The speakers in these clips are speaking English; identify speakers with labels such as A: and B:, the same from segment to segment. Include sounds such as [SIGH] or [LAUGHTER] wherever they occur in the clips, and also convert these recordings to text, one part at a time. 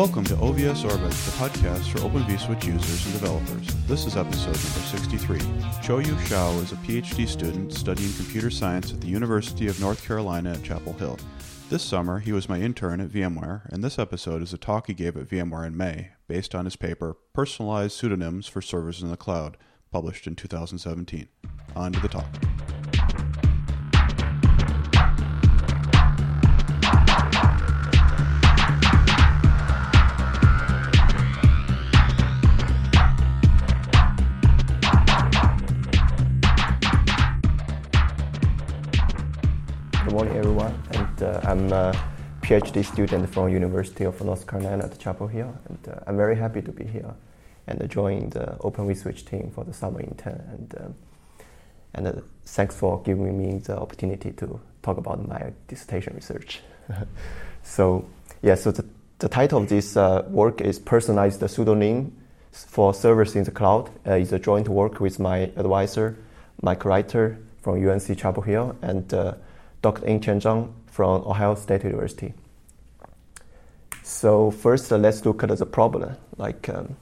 A: Welcome to OVS Orbit, the podcast for Open vSwitch users and developers. This is episode number 63. Qiuyu Xiao is a PhD student studying computer science at the University of North Carolina at Chapel Hill. This summer, he was my intern at VMware, and this episode is a talk he gave at VMware in May, based on his paper, Personalized Pseudonyms for Servers in the Cloud, published in 2017. On to the talk.
B: Good morning, everyone. And uh, I'm a PhD student from University of North Carolina at Chapel Hill, and uh, I'm very happy to be here and uh, join the Open vSwitch team for the summer intern. And um, and uh, thanks for giving me the opportunity to talk about my dissertation research. [LAUGHS] so yeah, so the, the title of this uh, work is personalized pseudonym for servers in the cloud. Uh, it's a joint work with my advisor, Mike Reiter from UNC Chapel Hill, and Dr. Yinqian Zhang from Ohio State University. So first, uh, let's look at the problem. Like, um,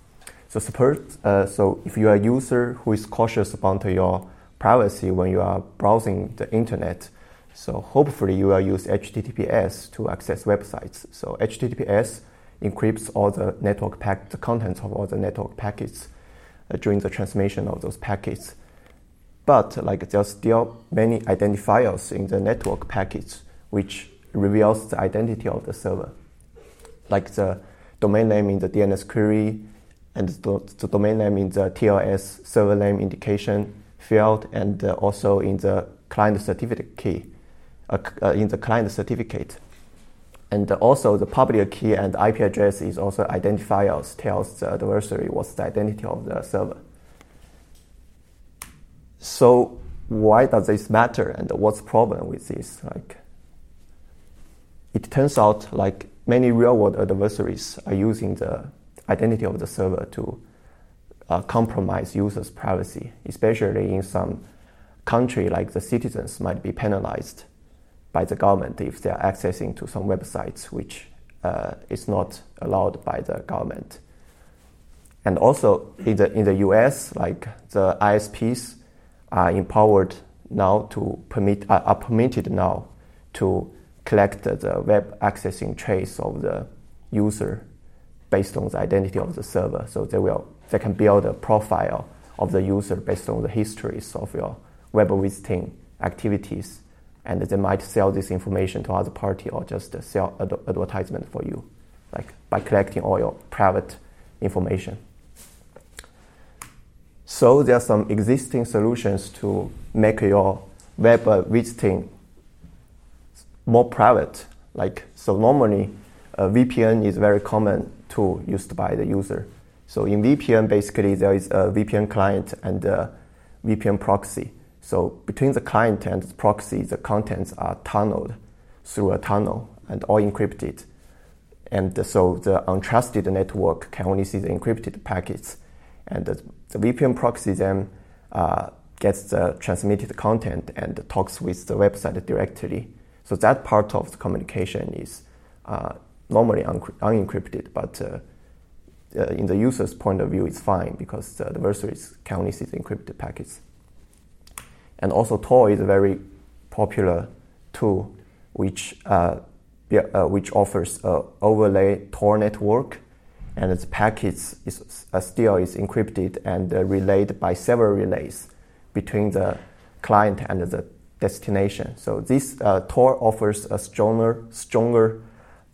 B: so suppose, uh, so if you are a user who is cautious about your privacy when you are browsing the internet, so hopefully you will use HTTPS to access websites. So HTTPS encrypts all the network pack, the contents of all the network packets uh, during the transmission of those packets but like there's still many identifiers in the network packets which reveals the identity of the server, like the domain name in the DNS query and the, the domain name in the TLS server name indication field, and uh, also in the client certificate key, uh, uh, in the client certificate. And also the public key and IP address is also identifiers tells the adversary what's the identity of the server. So why does this matter and what's the problem with this? Like, it turns out like many real-world adversaries are using the identity of the server to uh, compromise users' privacy, especially in some country like the citizens might be penalized by the government if they are accessing to some websites which uh, is not allowed by the government. And also in the in the U.S., like the ISPs are empowered now to permit are permitted now to collect the web accessing trace of the user based on the identity of the server. So they will they can build a profile of the user based on the histories of your web visiting activities, and they might sell this information to other party or just sell ad- advertisement for you, like by collecting all your private information. So there are some existing solutions to make your web uh, visiting more private. Like so, normally uh, a VPN is very common tool used by the user. So in VPN, basically there is a VPN client and a VPN proxy. So between the client and the proxy, the contents are tunneled through a tunnel and all encrypted. And so the untrusted network can only see the encrypted packets and the, the VPN proxy then uh, gets the transmitted content and talks with the website directly. So that part of the communication is uh, normally un- unencrypted, but uh, uh, in the user's point of view, it's fine because the adversaries can only see the encrypted packets. And also, Tor is a very popular tool which uh, uh, which offers a overlay Tor network and its packets is, uh, still is encrypted and uh, relayed by several relays between the client and the destination. So this uh, Tor offers a stronger, stronger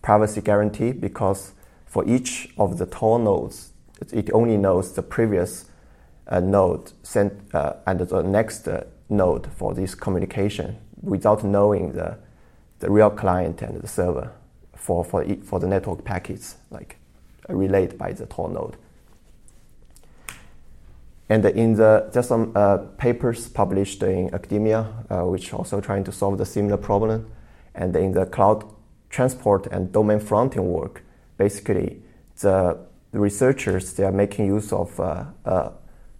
B: privacy guarantee because for each of the Tor nodes, it only knows the previous uh, node sent uh, and the next node for this communication without knowing the, the real client and the server for, for, for the network packets. Like relayed by the Tor node. And in the, there's some uh, papers published in academia, uh, which also trying to solve the similar problem. And in the cloud transport and domain fronting work, basically the researchers they are making use of uh, uh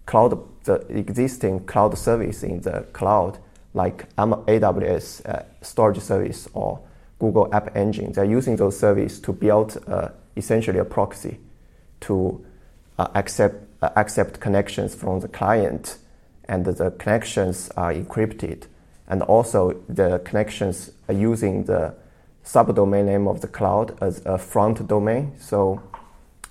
B: cloud, the existing cloud service in the cloud, like AWS uh, storage service or Google App Engine. They're using those services to build essentially a proxy to uh, accept uh, accept connections from the client, and the connections are encrypted, and also the connections are using the subdomain name of the cloud as a front domain. So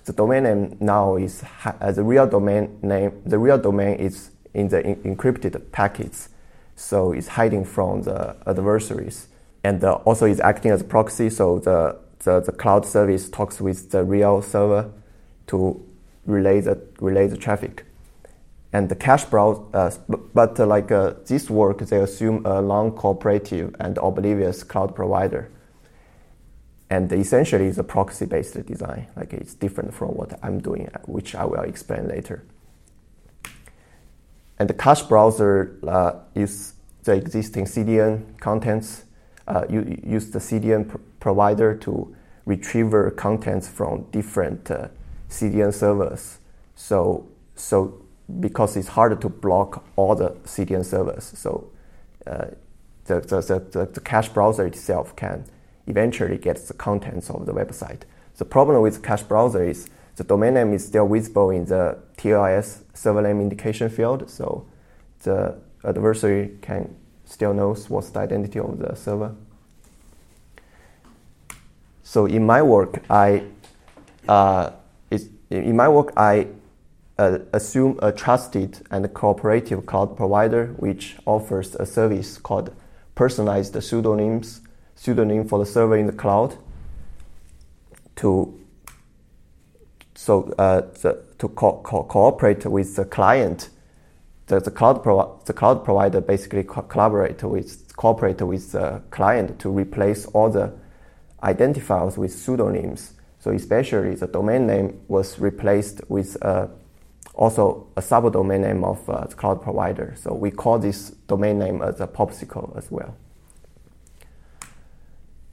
B: the domain name now is as a real domain name. The real domain is in the in- encrypted packets, so it's hiding from the adversaries, and uh, also is acting as a proxy. So the, the the cloud service talks with the real server to relay the relay the traffic, and the cache browser. Uh, but uh, like uh, this work, they assume a non-cooperative and oblivious cloud provider and essentially it's a proxy-based design. Like it's different from what I'm doing, which I will explain later. And the cache browser uh, use the existing CDN contents, uh, you use the CDN provider to retrieve contents from different uh, CDN servers. So, so because it's harder to block all the CDN servers, so uh, the, the, the, the cache browser itself can eventually get the contents of the website. The problem with cache browser is the domain name is still visible in the TLS server name indication field, so the adversary can still knows what's the identity of the server. So in my work, I uh, in my work I uh, assume a trusted and cooperative cloud provider which offers a service called personalized pseudonyms pseudonym for the server in the cloud to so uh, the, to co- co- cooperate with the client. The, the cloud pro- the cloud provider basically co- collaborate with cooperate with the client to replace all the identifiers with pseudonyms. So especially the domain name was replaced with uh, also a subdomain name of uh, the cloud provider. So we call this domain name as a popsicle as well.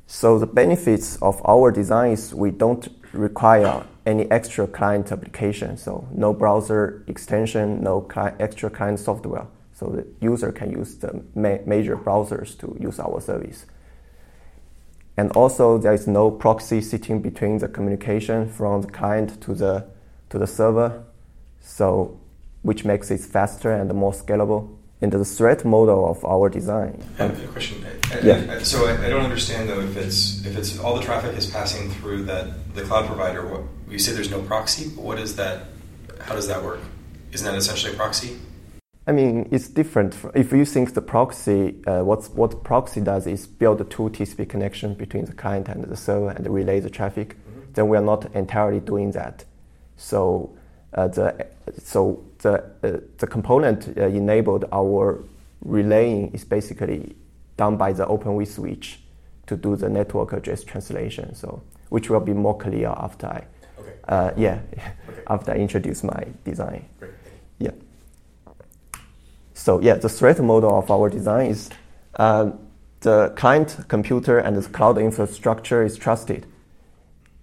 B: So the benefits of our design is we don't require any extra client application. So no browser extension, no cli- extra client software. So the user can use the ma- major browsers to use our service. And also there is no proxy sitting between the communication from the client to the to the server. So which makes it faster and more scalable into the threat model of our design.
C: I have a question. I,
B: yeah.
C: I, so I, I, don't understand though if it's if it's all the traffic is passing through that the cloud provider. What you say there's no proxy, but what is that? How does that work? Isn't that essentially a proxy?
B: I mean, it's different. If you think the proxy, uh, what's, what proxy does is build a two TCP connection between the client and the server and relay the traffic. Mm-hmm. Then we are not entirely doing that. So uh, the so the uh, the component uh, enabled our relaying is basically done by the Open vSwitch to do the network address translation. So which will be more clear after I
C: okay.
B: uh, yeah okay. [LAUGHS] after I introduce my design.
C: Great.
B: Yeah. So yeah, the threat model of our design is um, the client computer and the cloud infrastructure is trusted,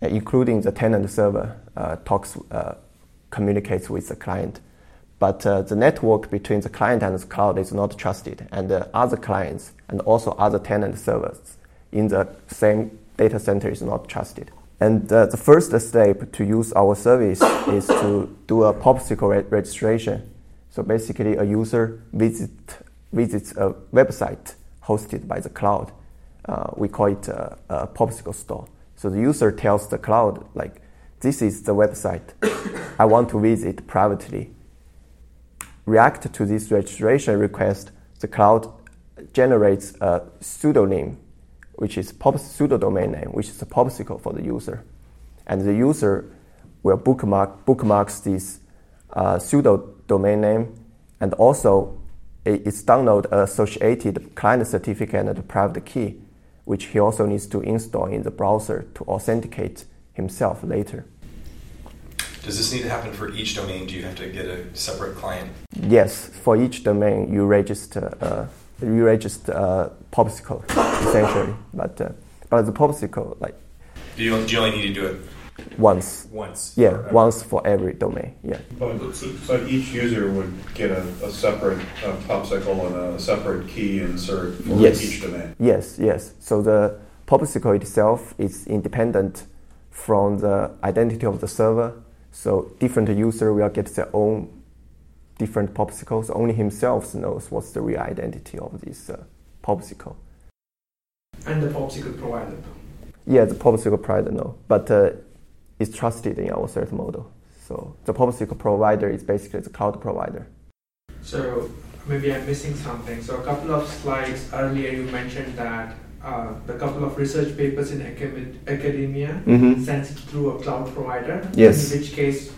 B: uh, including the tenant server uh, talks uh, communicates with the client. But uh, the network between the client and the cloud is not trusted, and uh, other clients and also other tenant servers in the same data center is not trusted. And uh, the first step to use our service is to do a popsicle re- registration. So basically, a user visit, visits a website hosted by the cloud. Uh, we call it a, a popsicle store. So the user tells the cloud, like, this is the website [COUGHS] I want to visit privately. React to this registration request, the cloud generates a pseudonym, which is pop pseudo domain name, which is a popsicle for the user. And the user will bookmark bookmarks this uh, pseudo domain name and also it's download associated client certificate and private key, which he also needs to install in the browser to authenticate himself later.
C: Does this need to happen for each domain? Do you have to get a separate client?
B: Yes, for each domain you register uh, you register uh, popsicle essentially, but uh, but the popsicle like.
C: Do you, do you only need to do it
B: once?
C: Once.
B: Yeah, okay. once for every domain. Yeah.
D: But, so each user would get a, a separate uh, popsicle and a separate key insert for
B: yes.
D: each domain.
B: Yes, yes. So the popsicle itself is independent from the identity of the server. So different user will get their own different popsicles. Only himself knows what's the real identity of this uh, popsicle.
E: And the popsicle provider.
B: Yeah, the popsicle provider no, but uh, it's trusted in our threat model. So the popsicle provider is basically the cloud provider.
E: So maybe I'm missing something. So a couple of slides earlier, you mentioned that uh, the couple of research papers in academia
B: mm-hmm.
E: sends it through a cloud provider.
B: Yes.
E: In which case,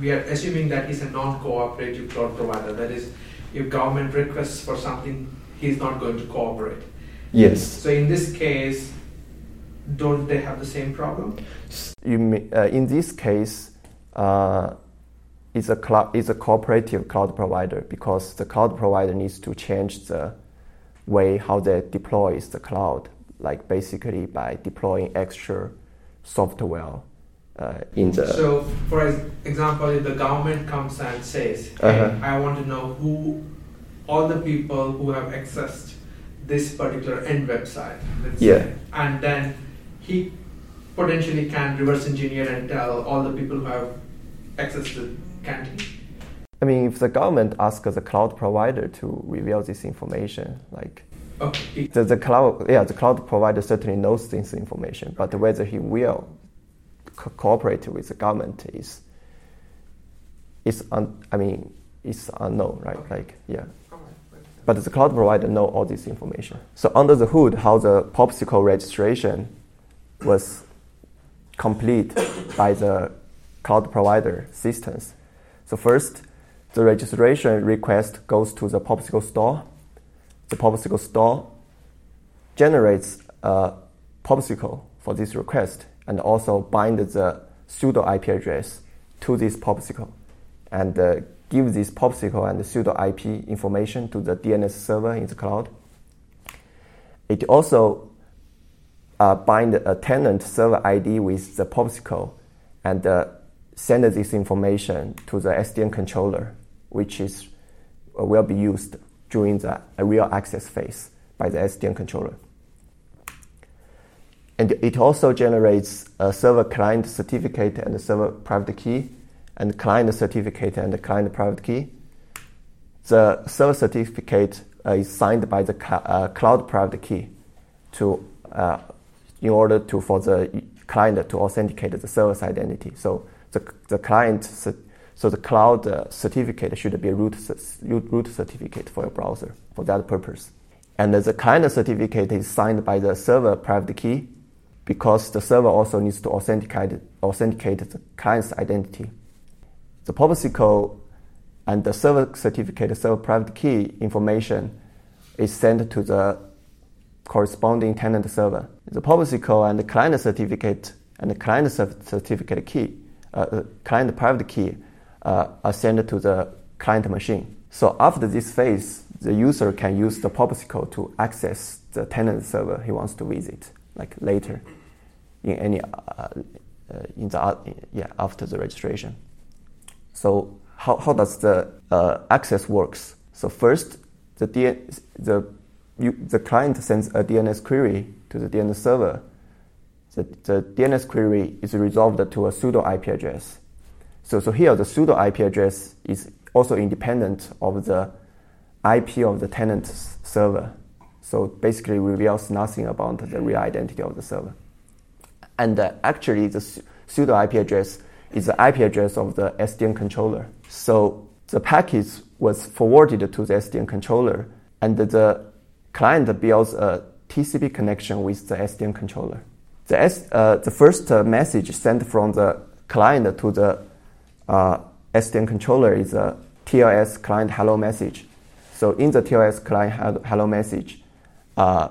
E: we are assuming that he's a non-cooperative cloud provider. That is, if government requests for something, he's not going to cooperate.
B: Yes.
E: So in this case, don't they have the same problem?
B: You may, uh, in this case, uh, it's a cloud, it's a cooperative cloud provider because the cloud provider needs to change the way how they deploy the cloud, like basically by deploying extra software uh, in the.
E: So, for example, if the government comes and says, "Hey, uh-huh. I want to know who all the people who have accessed this particular end website,"
B: yeah.
E: Say, and then he potentially can reverse engineer and tell all the people who have access to canteen.
B: I mean, if the government asks the cloud provider to reveal this information, like
E: okay.
B: the, the cloud, yeah, the cloud provider certainly knows this information, but whether he will co- cooperate with the government is, is un, I mean, it's unknown, right?
E: Okay.
B: Like, yeah. But the cloud provider know all this information. So under the hood, how the popsicle registration was complete by the cloud provider systems. So first, the registration request goes to the Popsicle store. The Popsicle store generates a Popsicle for this request and also bind the pseudo IP address to this Popsicle and uh, this Popsicle and pseudo IP information to the DNS server in the cloud. It also uh, bind a tenant server ID with the Popsicle and uh, send this information to the SDN controller which is uh, will be used during the real access phase by the SDN controller. And it also generates a server client certificate and a server private key, and client certificate and client private key. The server certificate uh, is signed by the cl- uh, cloud private key to, uh, in order to, for the client to authenticate the server's identity. So the, the client so the cloud uh, certificate should be a root, root certificate for your browser for that purpose. And the client certificate is signed by the server private key because the server also needs to authenticate, authenticate the client's identity. The Popsicle and the server certificate, server private key information is sent to the corresponding tenant server. The Popsicle and the client certificate and the client certificate key, uh, uh client private key uh, are sent to the client machine. So after this phase, the user can use the Popsicle to access the tenant server he wants to visit, like later, in any uh, uh, in the yeah after the registration. So how, how does the uh, access works? So first, the the you, the client sends a DNS query to the DNS server. The, the DNS query is resolved to a pseudo IP address so, so here the pseudo IP address is also independent of the IP of the tenant server. So basically reveals nothing about the real identity of the server. And uh, actually the pseudo IP address is the IP address of the SDN controller. So the packet was forwarded to the SDN controller and the client builds a TCP connection with the SDN controller. The, S, uh, the first uh, message sent from the client to the uh, SDN controller is a TLS client hello message. So in the TLS client hello message, uh,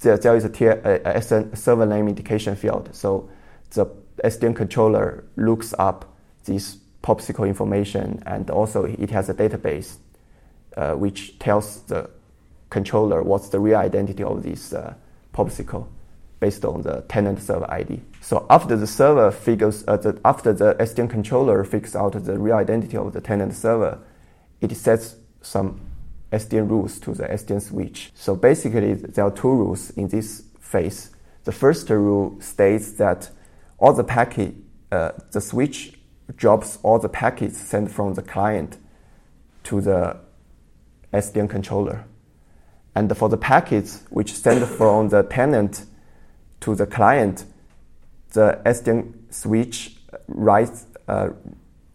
B: there, there is a, server name indication field. So the SDN controller looks up this popsicle information and also it has a database uh, which tells the controller what's the real identity of this uh, popsicle based on the tenant server ID. So after the server figures, uh, the, after the SDN controller figures out the real identity of the tenant server, it sets some SDN rules to the SDN switch. So basically, there are two rules in this phase. The first rule states that all the packet, uh, the switch drops all the packets sent from the client to the SDN controller. And for the packets which send from the tenant to the client, the SDN switch writes, uh,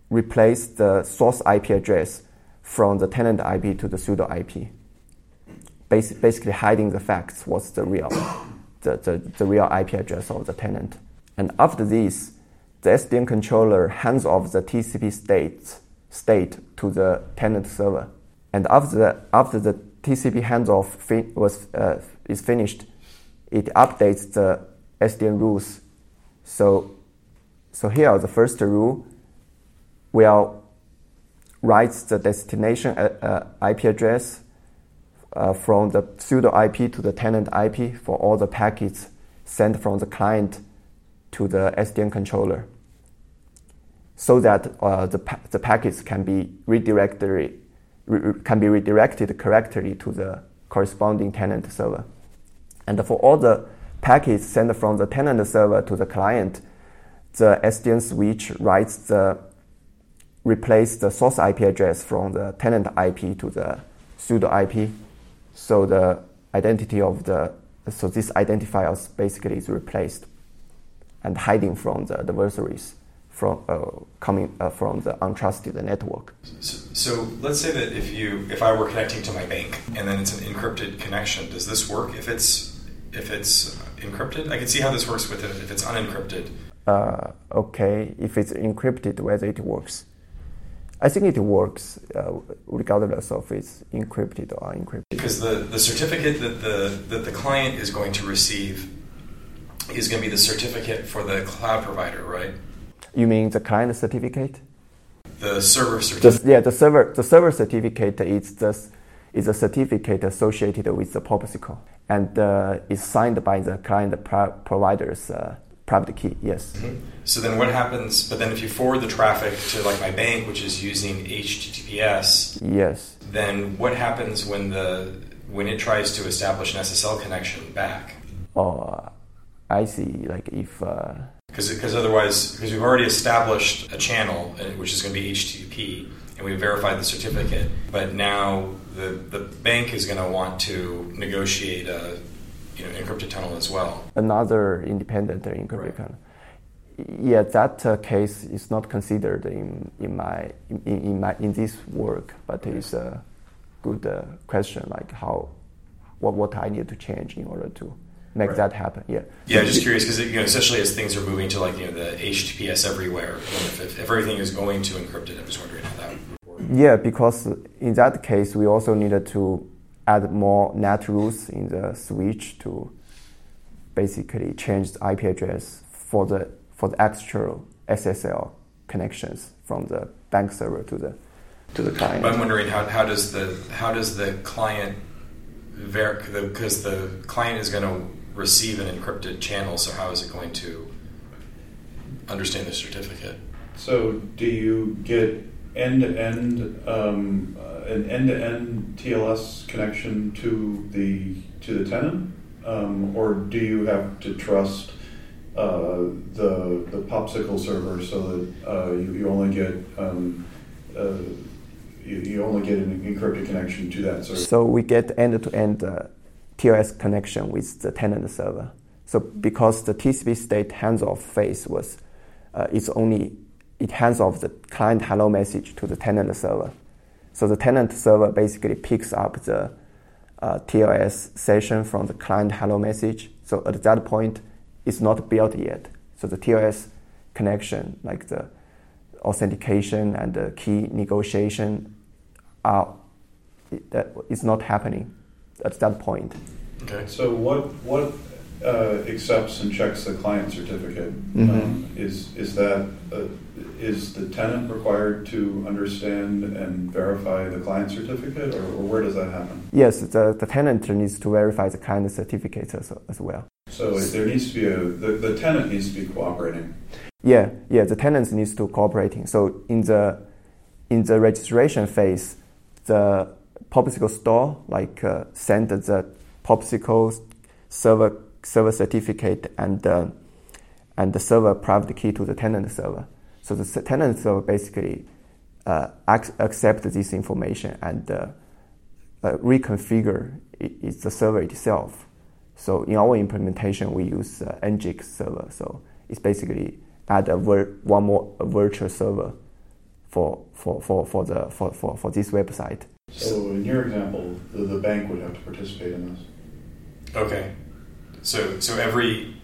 B: replace the source IP address from the tenant IP to the pseudo IP, basically hiding the facts what's the real, [COUGHS] the, the, the real IP address of the tenant. And after this, the SDN controller hands off the TCP state, state to the tenant server. And after after the TCP handoff was, uh, is finished, it updates the SDN rules. So, so here the first rule will write the destination uh, uh IP address uh, from the pseudo IP to the tenant IP for all the packets sent from the client to the SDN controller so that uh, the, pa- the packets can be redirected, re- can be redirected correctly to the corresponding tenant server. And for all the packets sent from the tenant server to the client, the SDN switch writes the replace the source IP address from the tenant IP to the pseudo IP. So the identity of the so this identifiers basically is replaced and hiding from the adversaries from uh, coming uh, from the untrusted network.
C: So, so, let's say that if you if I were connecting to my bank and then it's an encrypted connection, does this work if it's if it's encrypted? I can see how this works with it if it's unencrypted.
B: Uh, okay, if it's encrypted, whether it works. I think it works uh, regardless of it's encrypted or unencrypted.
C: Because the, the certificate that the that the client is going to receive is going to be the certificate for the cloud provider, right?
B: You mean the client certificate?
C: The server certificate.
B: The, yeah, the server the server certificate is the is a certificate associated with the POPSICLE and uh, is signed by the client pro- provider's uh, private key. Yes. Mm-hmm.
C: So then, what happens? But then, if you forward the traffic to like my bank, which is using HTTPS,
B: yes.
C: Then what happens when the when it tries to establish an SSL connection back?
B: Oh, I see. Like if.
C: Because otherwise, because we've already established a channel, uh, which is going to be HTTP, and we've verified the certificate, but now the, the bank is going to want to negotiate a you know, encrypted tunnel as well.
B: Another independent encrypted right. tunnel. Yeah, that uh, case is not considered in, in my in, in my in this work, but it's a good uh, question. Like how, what what I need to change in order to make right. that happen. Yeah.
C: Yeah, I'm just curious because you know, especially as things are moving to like you know the HTTPS everywhere, if, if, everything is going to encrypted, I'm just wondering how that. Would work.
B: Yeah, because in that case, we also needed to add more NAT rules in the switch to basically change the IP address for the for the actual SSL connections from the bank server to the to the client.
C: But I'm wondering how, how does the how does the client because the, the client is going to receive an encrypted channel, so how is it going to understand the certificate?
D: So do you get end to end an end to end TLS connection to the to the tenant, um, or do you have to trust uh, the the POPSICLE server so that uh, you, you only get um, uh, you, you, only get an encrypted connection to that server?
B: So we get end to end TLS connection with the tenant server. So because the TCP state hands-off phase was, uh, it's only it hands off the client hello message to the tenant server. So the tenant server basically picks up the uh, TLS session from the client hello message. So at that point, it's not built yet. So the TLS connection, like the authentication and the key negotiation, are that is not happening at that point.
D: Okay. So what what uh, accepts and checks the client certificate? Mm-hmm. Um, is is that uh, is the tenant required to understand and verify the client certificate, or, or, where does that happen?
B: Yes, the, the tenant needs to verify the client certificate as, as well.
D: So there needs to be a the, the tenant needs to be cooperating.
B: Yeah, yeah, the tenant needs to cooperating. So in the in the registration phase, the POPSICLE store like uh, send the POPSICLE server server certificate and uh, and the server private key to the tenant server. So the tenant server basically uh, ac- accept this information and uh, uh, reconfigure it, it's the server itself. So in our implementation, we use uh, server. So it's basically add a vir- one more virtual server for, for, for, for, the, for, for, for this website.
D: So in your example, the, the bank would have to participate in this.
C: Okay. So so every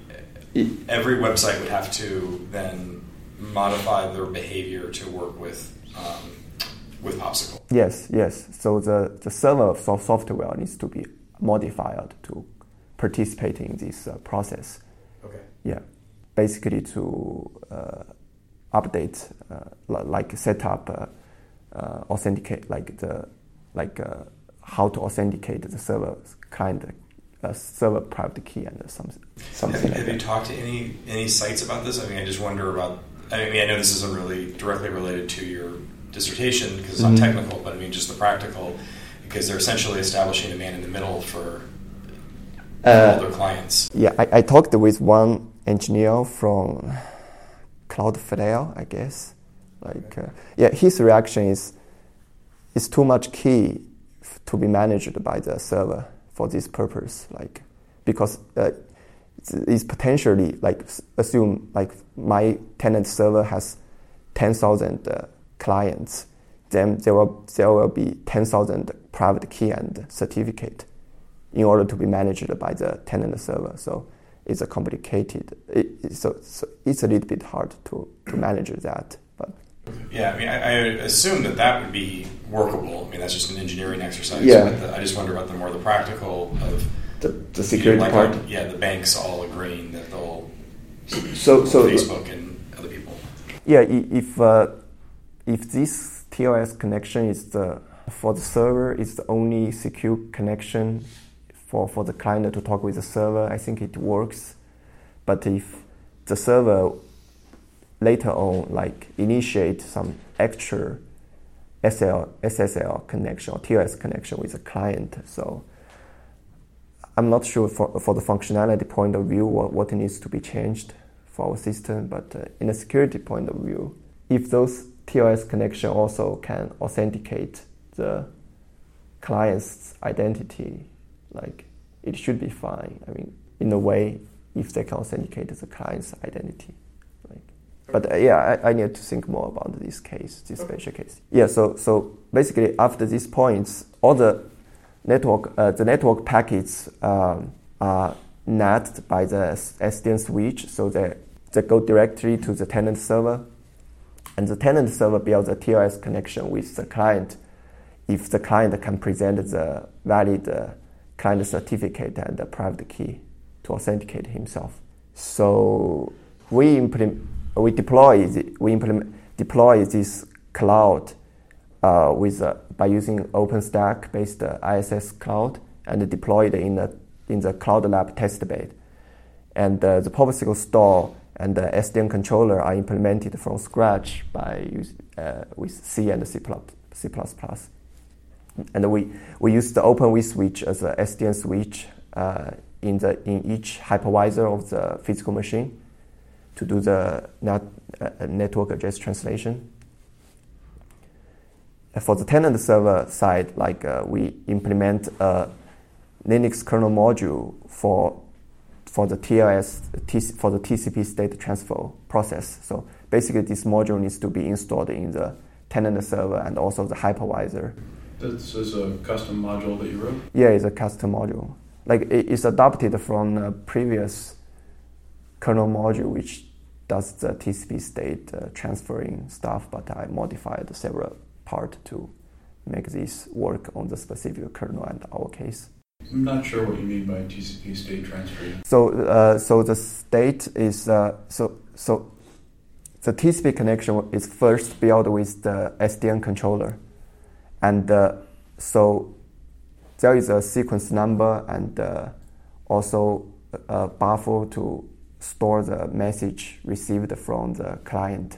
C: every website would have to then modify their behavior to work with um, with Popsicle.
B: Yes, yes. So the, the server of software needs to be modified to participate in this uh, process.
C: Okay.
B: Yeah, basically to uh, update, uh, like set up, uh, uh, authenticate, like the like uh, how to authenticate the server client a server private key and something. something
C: have,
B: like
C: have you talked to any any sites about this? I mean, I just wonder about. I mean, I know this isn't really directly related to your dissertation because it's not
B: Mhm.
C: technical, but I mean, just the practical, because they're essentially establishing a man in the middle for, for
B: Uh,
C: all their clients.
B: Yeah, I, I talked with one engineer from Cloudflare, I guess. Like, uh, yeah, his reaction is it's too much key to be managed by the server for this purpose. Like, because uh, it's, potentially like assume like my tenant server has ten thousand uh, clients, then there will there will be ten thousand private key and certificate in order to be managed by the tenant server. So it's a complicated. It- so, so it's a little bit hard to, to manage that.
C: Yeah, I mean, I, I assume that that would be workable. I mean, that's just an engineering exercise.
B: Yeah.
C: But the, I just wonder about the more the practical of
B: the, the
C: you
B: security
C: know, like
B: part.
C: yeah, the banks all agreeing that they'll
B: So so
C: Facebook and other people.
B: yeah, if uh, if this TLS connection is the for the server is the only secure connection for, for the client to talk with the server, I think it works. But if the server later on like initiate some extra SL, SSL connection or TLS connection with the client, so I'm not sure for, for the functionality point of view what, what needs to be changed for our system, but uh, in a security point of view, if those TLS connection also can authenticate the client's identity, like it should be fine. I mean, in a way, if they can authenticate the client's identity. But uh, yeah, I, I need to think more about this case, this special case. Yeah. So so basically, after these points, all the network uh, the network packets um, are NATed by the SDN switch, so they they go directly to the tenant server, and the tenant server builds a TLS connection with the client. If the client can present the valid uh, client certificate and the private key to authenticate himself, so we implement we deploy the, we implement deploy this cloud uh, with uh, by using OpenStack based uh, IaaS cloud and deploy it in the in the Cloud Lab testbed. And uh, the Popsicle store and the SDN controller are implemented from scratch by uh, with C and C++. C++. And we, we use the Open vSwitch as a SDN switch uh, in, the, in each hypervisor of the physical machine to do the uh, network address translation. For the tenant server side, like uh, we implement a Linux kernel module for for the TLS for the TCP state transfer process. So basically, this module needs to be installed in the tenant server and also the hypervisor.
D: This is a custom module that you wrote?
B: Yeah, it's a custom module. Like it's adopted from previous kernel module, which does the TCP state uh, transferring stuff, but I modified several part to make this work on the specific kernel and our case.
D: I'm not sure what you mean by TCP state transferring.
B: So, uh, so the state is uh, so so. The TCP connection is first built with the SDN controller, and uh, so there is a sequence number and uh, also a buffer to store the message received from the client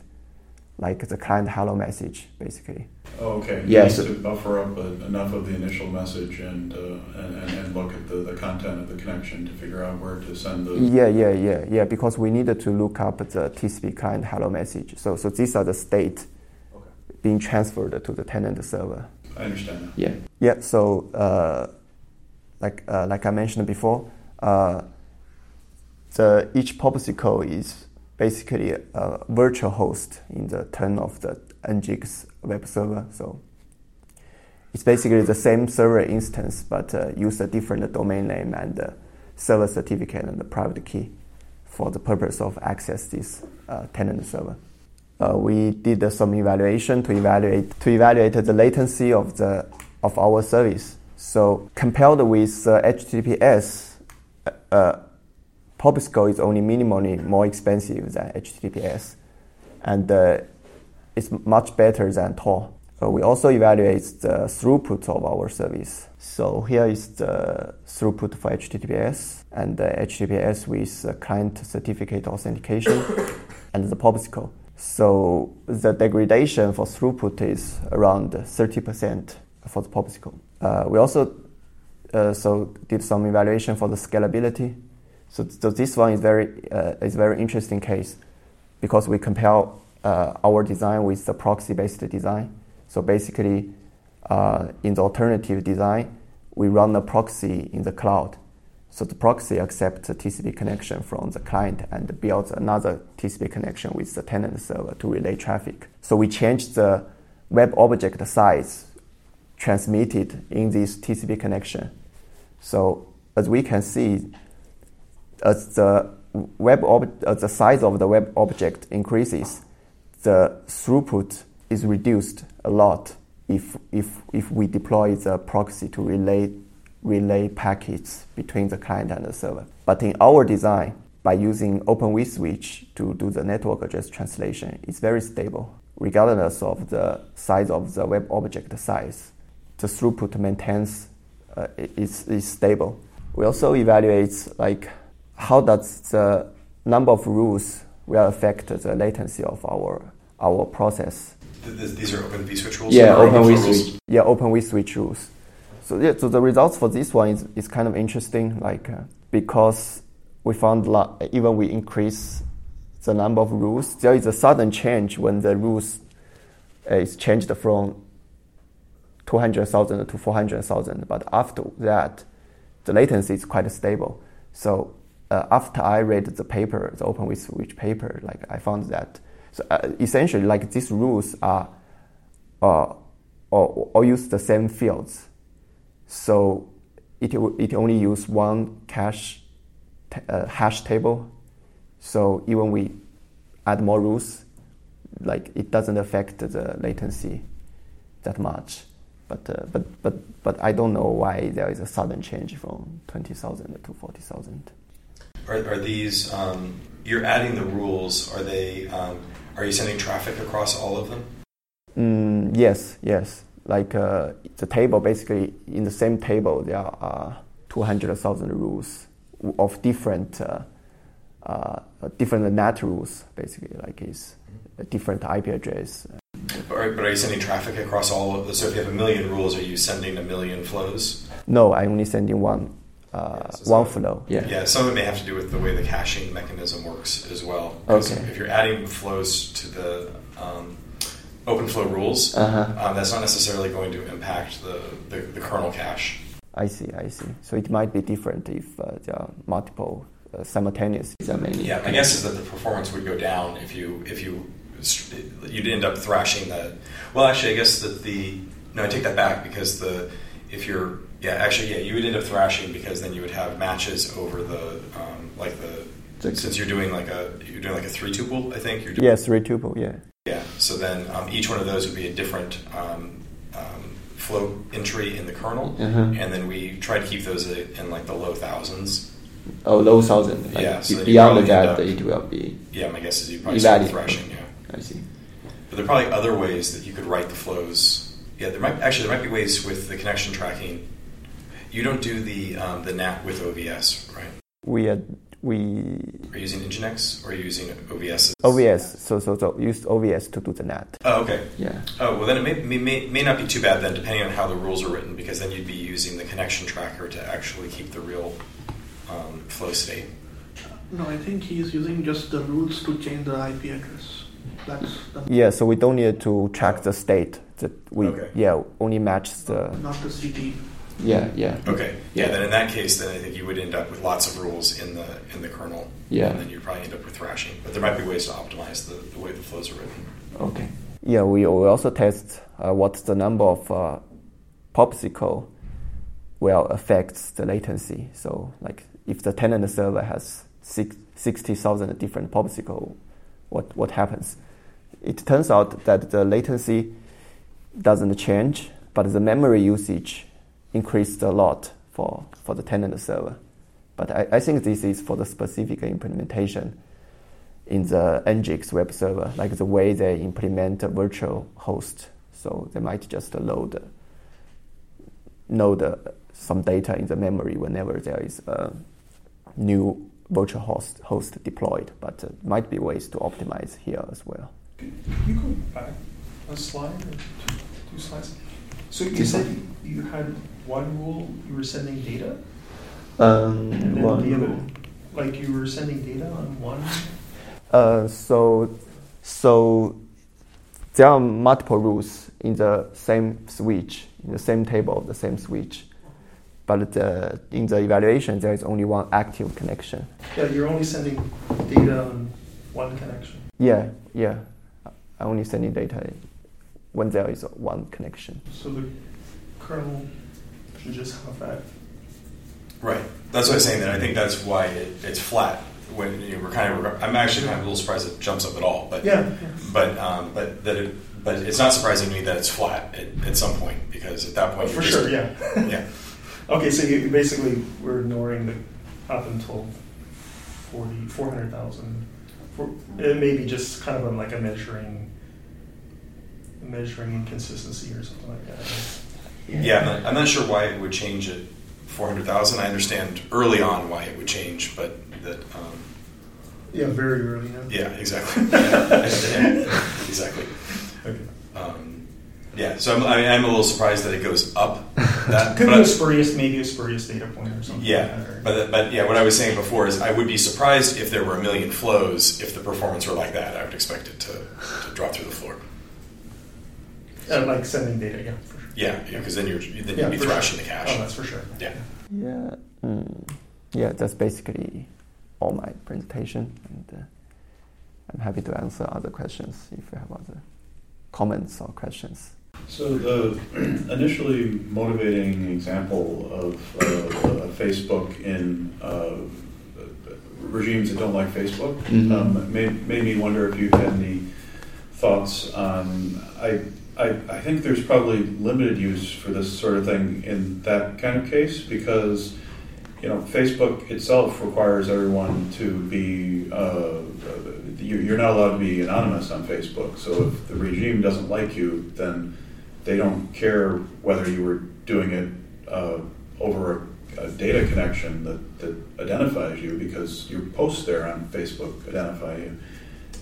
B: like the client hello message, basically.
D: Oh, okay.
B: Yes.
D: to buffer up a, enough of the initial message and, uh, and, and and look at the, the content of the connection to figure out where to send the.
B: Yeah, yeah, yeah, yeah. Because we needed to look up the TCP client hello message. So, so these are the state
D: Okay.
B: being transferred to the tenant server.
D: I understand that.
B: Yeah. Yeah. So, uh, like uh, like I mentioned before, uh, the each popsicle is basically a virtual host in the turn of the Nginx web server. So it's basically the same server instance, but uh, use a different domain name and uh, server certificate and the private key for the purpose of access this uh, tenant server. Uh, we did uh, some evaluation to evaluate to evaluate the latency of the of our service. So compared with uh, HTTPS, uh, POPSICLE is only minimally more expensive than HTTPS, and uh, it's much better than Tor. Uh, we also evaluate the throughput of our service. So here is the throughput for HTTPS and the HTTPS with uh, client certificate authentication [COUGHS] and the POPSICLE. So the degradation for throughput is around 30% for the POPSICLE. Uh, we also uh, so did some evaluation for the scalability. So, so this one is very uh, is very interesting case because we compare uh, our design with the proxy-based design. So basically, uh, in the alternative design, we run a proxy in the cloud. So the proxy accepts a TCP connection from the client and builds another TCP connection with the tenant server to relay traffic. So we change the web object size transmitted in this TCP connection. So as we can see, as the web ob- the size of the web object increases, the throughput is reduced a lot if, if, if we deploy the proxy to relay, relay packets between the client and the server. But in our design, by using Open vSwitch to do the network address translation, it's very stable. Regardless of the size of the web object size, the throughput maintains uh, is, is stable. We also evaluate like how does the number of rules will affect the latency of our our process.
C: Th- th- These are Open vSwitch rules.
B: Yeah,
C: or
B: Open
C: flow
B: vSwitch.
C: rules?
B: Yeah, Open vSwitch rules. So yeah, so the results for this one is, is kind of interesting, like uh, because we found la- even we increase the number of rules, there is a sudden change when the rules uh, is changed from 200,000 to 400,000. But after that, the latency is quite stable. So uh, after I read the paper, the Open vSwitch paper, like I found that so uh, essentially like these rules are uh, or, or use the same fields. So it, it only use one cache uh, hash table. So even we add more rules, like it doesn't affect the latency that much. But, uh, but, but, but I don't know why there is a sudden change from 20,000 to 40,000.
C: Are, are these, um, you're adding the rules, are they, um, are you sending traffic across all of them?
B: Mm, yes, yes. Like uh, the table, basically, in the same table, there are 200,000 rules of different, uh, uh, different NAT rules, basically, like it's a different IP address.
C: But are, but are you sending traffic across all of the, so if you have a million rules, are you sending a million flows?
B: No, I'm only sending one, uh,
C: Yeah, so
B: one
C: some-
B: flow.
C: Yeah, some of it may have to do with the way the caching mechanism works as well.
B: Okay.
C: If you're adding flows to the um, open flow rules,
B: Uh-huh.
C: um, that's not necessarily going to impact the, the, the kernel cache.
B: I see, I see. So it might be different if uh, there are multiple uh, simultaneous.
F: These
C: Yeah, my guess is that the performance would go down if you if you you'd end up thrashing that. Well, actually, I guess that the no, I take that back because the if you're yeah, actually yeah, you would end up thrashing because then you would have matches over the um, like the
F: The-
C: since you're doing like a you're doing like a three tuple. I think you're doing
B: Yes, three tuple, yeah.
C: yeah. So then um, each one of those would be a different um, um, flow entry in the kernel,
F: Uh-huh.
C: and then we try to keep those in like the low thousands.
F: Oh, low thousand. Like
C: Yeah, so
F: beyond that,
C: up-
F: it will be.
C: Yeah, my guess is you probably start thrashing. Yeah.
F: I see.
C: But there are probably other ways that you could write the flows. Yeah, there might actually there might be ways with the connection tracking. You don't do the um, the NAT with OVS, right?
B: We are, we
C: Are you using Nginx or are you using OVS?
B: OVS. So so so use OVS to do the NAT.
C: Oh, okay.
F: Yeah.
C: Oh, well, then it may, may, may not be too bad then, depending on how the rules are written, because then you'd be using the connection tracker to actually keep the real um, flow state.
G: No, I think he's using just the rules to change the IP address. That's the,
B: Yeah, so we don't need to track the state. That we
C: Okay.
B: yeah only match the
G: not the CT.
F: Yeah. Yeah.
C: Okay. Yeah.
F: Yeah.
C: Then in that case, then I think you would end up with lots of rules in the in the kernel.
F: Yeah.
C: And then you'd probably end up with thrashing. But there might be ways to optimize the, the way the flows are written.
F: Okay.
B: yeah we, we also test uh, what the number of uh, POPSICLE will affect the latency. So like if the tenant server has six, 60,000 different POPSICLE, what what happens? It turns out that the latency doesn't change, but the memory usage increased a lot for, for the tenant server. But I, I think this is for the specific implementation in the Nginx web server, like the way they implement a virtual host. So they might just load load uh, some data in the memory whenever there is a new virtual host host deployed. But uh, might be ways to optimize here as well.
H: Can you go back a slide or two, two slides? So you said you had one rule, you were sending data,
F: Um,
H: and then
F: one
H: the other, like you were sending data on one.
B: Uh, so, so there are multiple rules in the same switch, in the same table the same switch. But the, in the evaluation, there is only one active connection.
H: Yeah, you're only sending data on one connection.
B: Yeah, yeah. I only sending data when there is one connection.
H: So the kernel should just have that.
C: Right. That's what I was saying. That I think that's why it, it's flat. When you know, we're kind of, I'm actually kind of a little surprised it jumps up at all. But
H: Yeah.
C: but um, but that it, but it's not surprising to me that it's flat at, at some point because at that point
H: For
C: you're
H: sure, yeah.
C: yeah [LAUGHS]
H: Okay, so you basically we're ignoring the up until 40, 400,000. For, it may be just kind of a, like a measuring, measuring inconsistency or something like that.
C: Yeah. I'm not, I'm not sure why it would change at four hundred thousand. I understand early on why it would change, but that um,
H: Yeah, very early. Yeah.
C: yeah exactly Yeah, [LAUGHS] [LAUGHS] exactly.
H: Okay.
C: Um, yeah, so I'm, I, I'm a little surprised that it goes up. That,
H: Could
C: but
H: be a spurious, maybe a spurious data point or something.
C: Yeah,
H: like that,
C: but but yeah, what I was saying before is I would be surprised if there were a million flows if the performance were like that. I would expect it to, to drop through the floor.
H: Uh, like sending data, yeah, for sure.
C: Yeah, because then you're then
H: Yeah,
C: you'd be thrashing
H: sure.
C: the cache.
H: Oh, that's for sure.
C: yeah.
B: Yeah, mm, yeah. That's basically all my presentation, and uh, I'm happy to answer other questions if you have other comments or questions.
D: So the [CLEARS THROAT] initially motivating example of uh, Facebook in uh, regimes that don't like Facebook
F: Mhm.
D: um, made, made me wonder if you had any thoughts on. I, I I think there's probably limited use for this sort of thing in that kind of case because you know Facebook itself requires everyone to be. Uh, you- you're not allowed to be anonymous on Facebook. So if the regime doesn't like you, then they don't care whether you were doing it uh, over a, a data connection that, that identifies you because your posts there on Facebook identify you.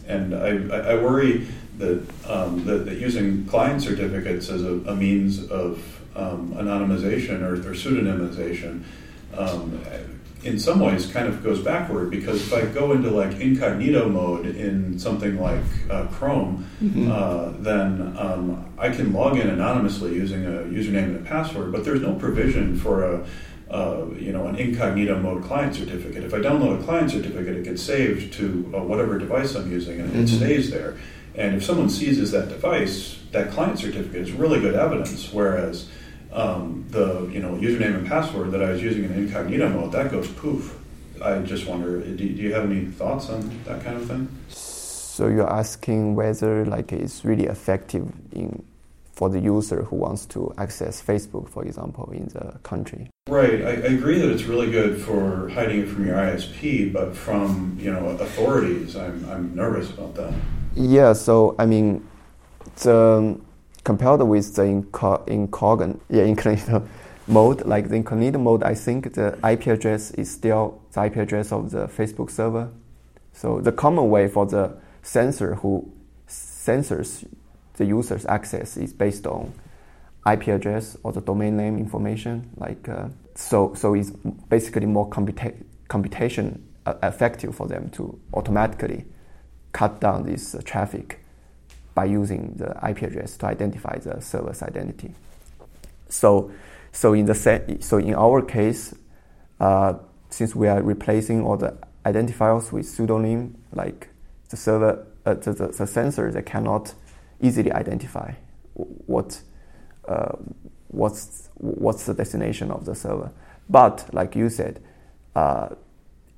D: And I I worry that, um, that, that using client certificates as a, a means of um, anonymization or, or pseudonymization um, in some ways kind of goes backward because if I go into like incognito mode in something like uh, Chrome,
F: Mhm.
D: uh, then um, I can log in anonymously using a username and a password, but there's no provision for a uh, you know an incognito mode client certificate. If I download a client certificate, it gets saved to uh, whatever device I'm using, and it
F: Mhm.
D: stays there. And if someone seizes that device, that client certificate is really good evidence. Whereas um, the you know username and password that I was using in incognito mode that goes poof. I just wonder, do, do you have any thoughts on that kind of thing?
B: So you're asking whether like it's really effective in for the user who wants to access Facebook, for example, in the country.
D: Right. I, I agree that it's really good for hiding it from your ISP, but from you know authorities, I'm, I'm nervous about that.
B: Yeah, so I mean, the compared with the inco- incogn- yeah, [LAUGHS] incognito, mode, like the incognito mode, I think the IP address is still the IP address of the Facebook server. So the common way for the censor who censors the user's access is based on IP address or the domain name information. Like uh, so, so it's basically more computa- computation uh, effective for them to automatically cut down this traffic by using the IP address to identify the server's identity. So, so in the se- so in our case, uh, since we are replacing all the identifiers with pseudonym, like the server, uh, the, the, the censor, they cannot easily identify what uh, what's what's the destination of the server. But like you said, uh,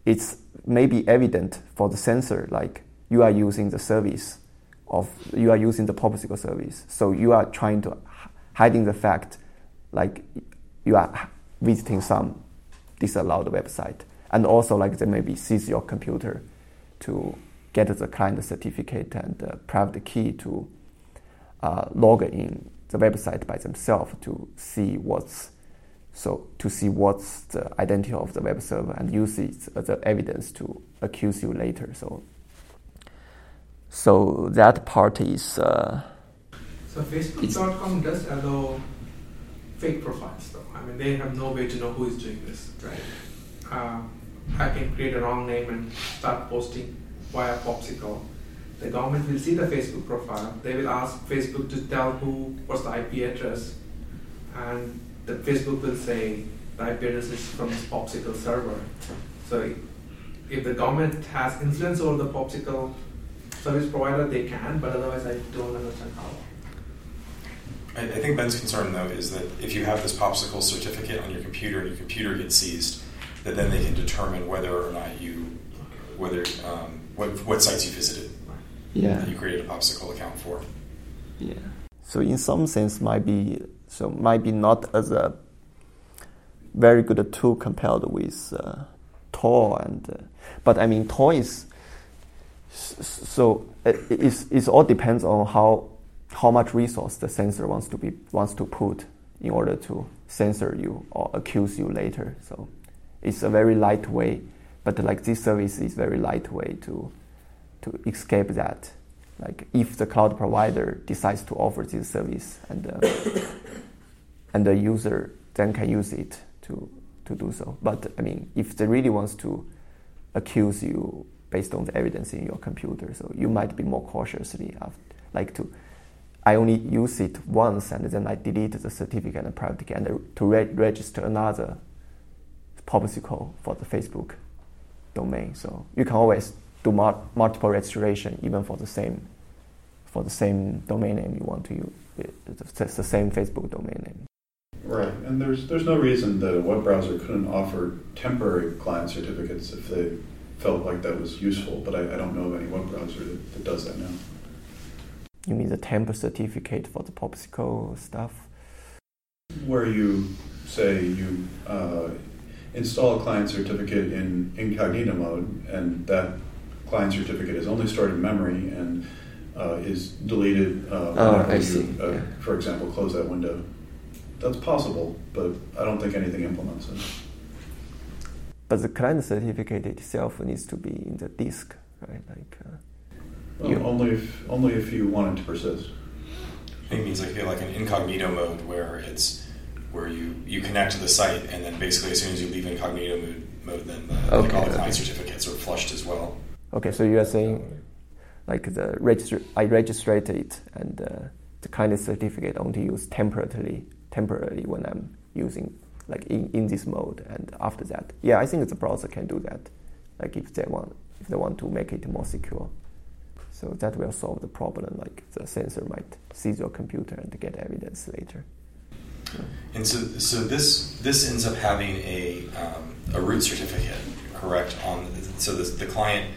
B: it's maybe evident for the censor, like you are using the service of you are using the POPSICLE service, so you are trying to hiding the fact, like you are visiting some disallowed website, and also like they maybe seize your computer to get the client certificate and uh, private key to uh, log in the website by themselves to see what's so to see what's the identity of the web server and use it as evidence to accuse you later. So so that part is. Uh,
E: so Facebook.com does allow fake profiles, though. I mean, they have no way to know who is doing this, right? Uh, I can create a wrong name and start posting via POPSICLE. the government will see the Facebook profile. They will ask Facebook to tell who was the IP address, and the Facebook will say the IP address is from this POPSICLE server. So if the government has influence over the POPSICLE service provider, they can, but otherwise, I don't understand how.
C: I, I think Ben's concern, though, is that if you have this POPSICLE certificate on your computer and your computer gets seized, that then they can determine whether or not you, whether um, what, what sites you visited
B: yeah.
C: that you created a POPSICLE account for.
B: Yeah. So in some sense, might be so might be not as a very good tool compared with uh, Tor and, uh, but I mean Tor is so it, it's, it all depends on how how much resource the censor wants to be wants to put in order to censor you or accuse you later. So it's a very light way, but like this service is very light way to to escape that. Like if the cloud provider decides to offer this service and uh, [COUGHS] and the user then can use it to to do so. But I mean, if they really wants to accuse you based on the evidence in your computer, so you might be more cautiously like to. I only use it once and then I delete the certificate and private key and to re- register another POPSICLE for the Facebook domain. So you can always do mul- multiple registration even for the same for the same domain name you want to use. Uh, it's the same Facebook domain name.
D: Right, and there's there's no reason that a web browser couldn't offer temporary client certificates if they felt like that was useful. But I, I don't know of any web browser that, that does that now.
B: You mean the temp certificate for the POPSICLE stuff?
D: Where you say you uh, install a client certificate in incognito mode, and that client certificate is only stored in memory and uh, is deleted uh,
B: Oh,
D: whenever
B: I
D: you,
B: see,
D: uh,
B: yeah.
D: for example, close that window. That's possible, but I don't think anything implements it.
B: But the client certificate itself needs to be in the disk, right? Like, uh,
D: Well, only if only if you want it to persist.
C: It means like like an incognito mode where it's where you, you connect to the site and then basically as soon as you leave incognito mode, mode then the, like all the client
B: okay.
C: certificates are flushed as well.
B: okay, so you are saying like the register, I registered it and uh, the client certificate only use temporarily, temporarily when I'm using like in, in this mode and after that, yeah, I think the browser can do that. Like if they want, if they want to make it more secure. So that will solve the problem. Like the censor might seize your computer and get evidence later.
C: And so, so this this ends up having a um, a root certificate, correct? On so the, the client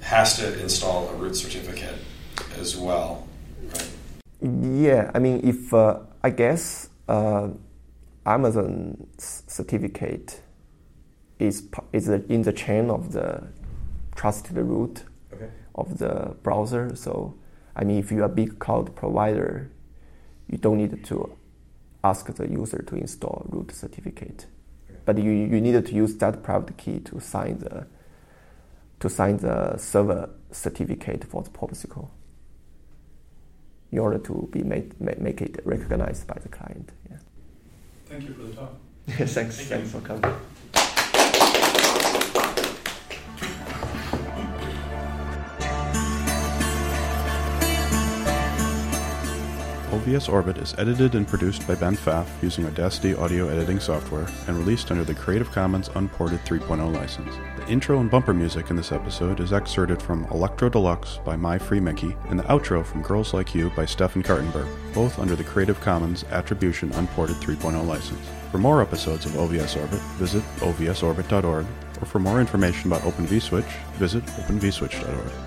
C: has to install a root certificate as well, right?
B: Yeah, I mean, if uh, I guess uh, Amazon certificate is is in the chain of the trusted root
C: Okay.
B: of the browser. So, I mean, if you're a big cloud provider, you don't need to ask the user to install root certificate. But you, you needed to use that private key to sign the to sign the server certificate for the POPSICLE in order to be made, make it recognized by the client. Yeah.
I: Thank you for the talk. [LAUGHS]
B: thanks,
I: Thank
B: thanks
I: you.
B: for coming.
D: OVS Orbit is edited and produced by Ben Pfaff using Audacity audio editing software and released under the Creative Commons Unported 3.0 license. The intro and bumper music in this episode is excerpted from Electro Deluxe by My Free Mickey and the outro from Girls Like You by Stefan Kartenberg, both under the Creative Commons Attribution Unported 3.0 license. For more episodes of OVS Orbit, visit ovsorbit.org, or for more information about Open vSwitch, visit openvswitch.org.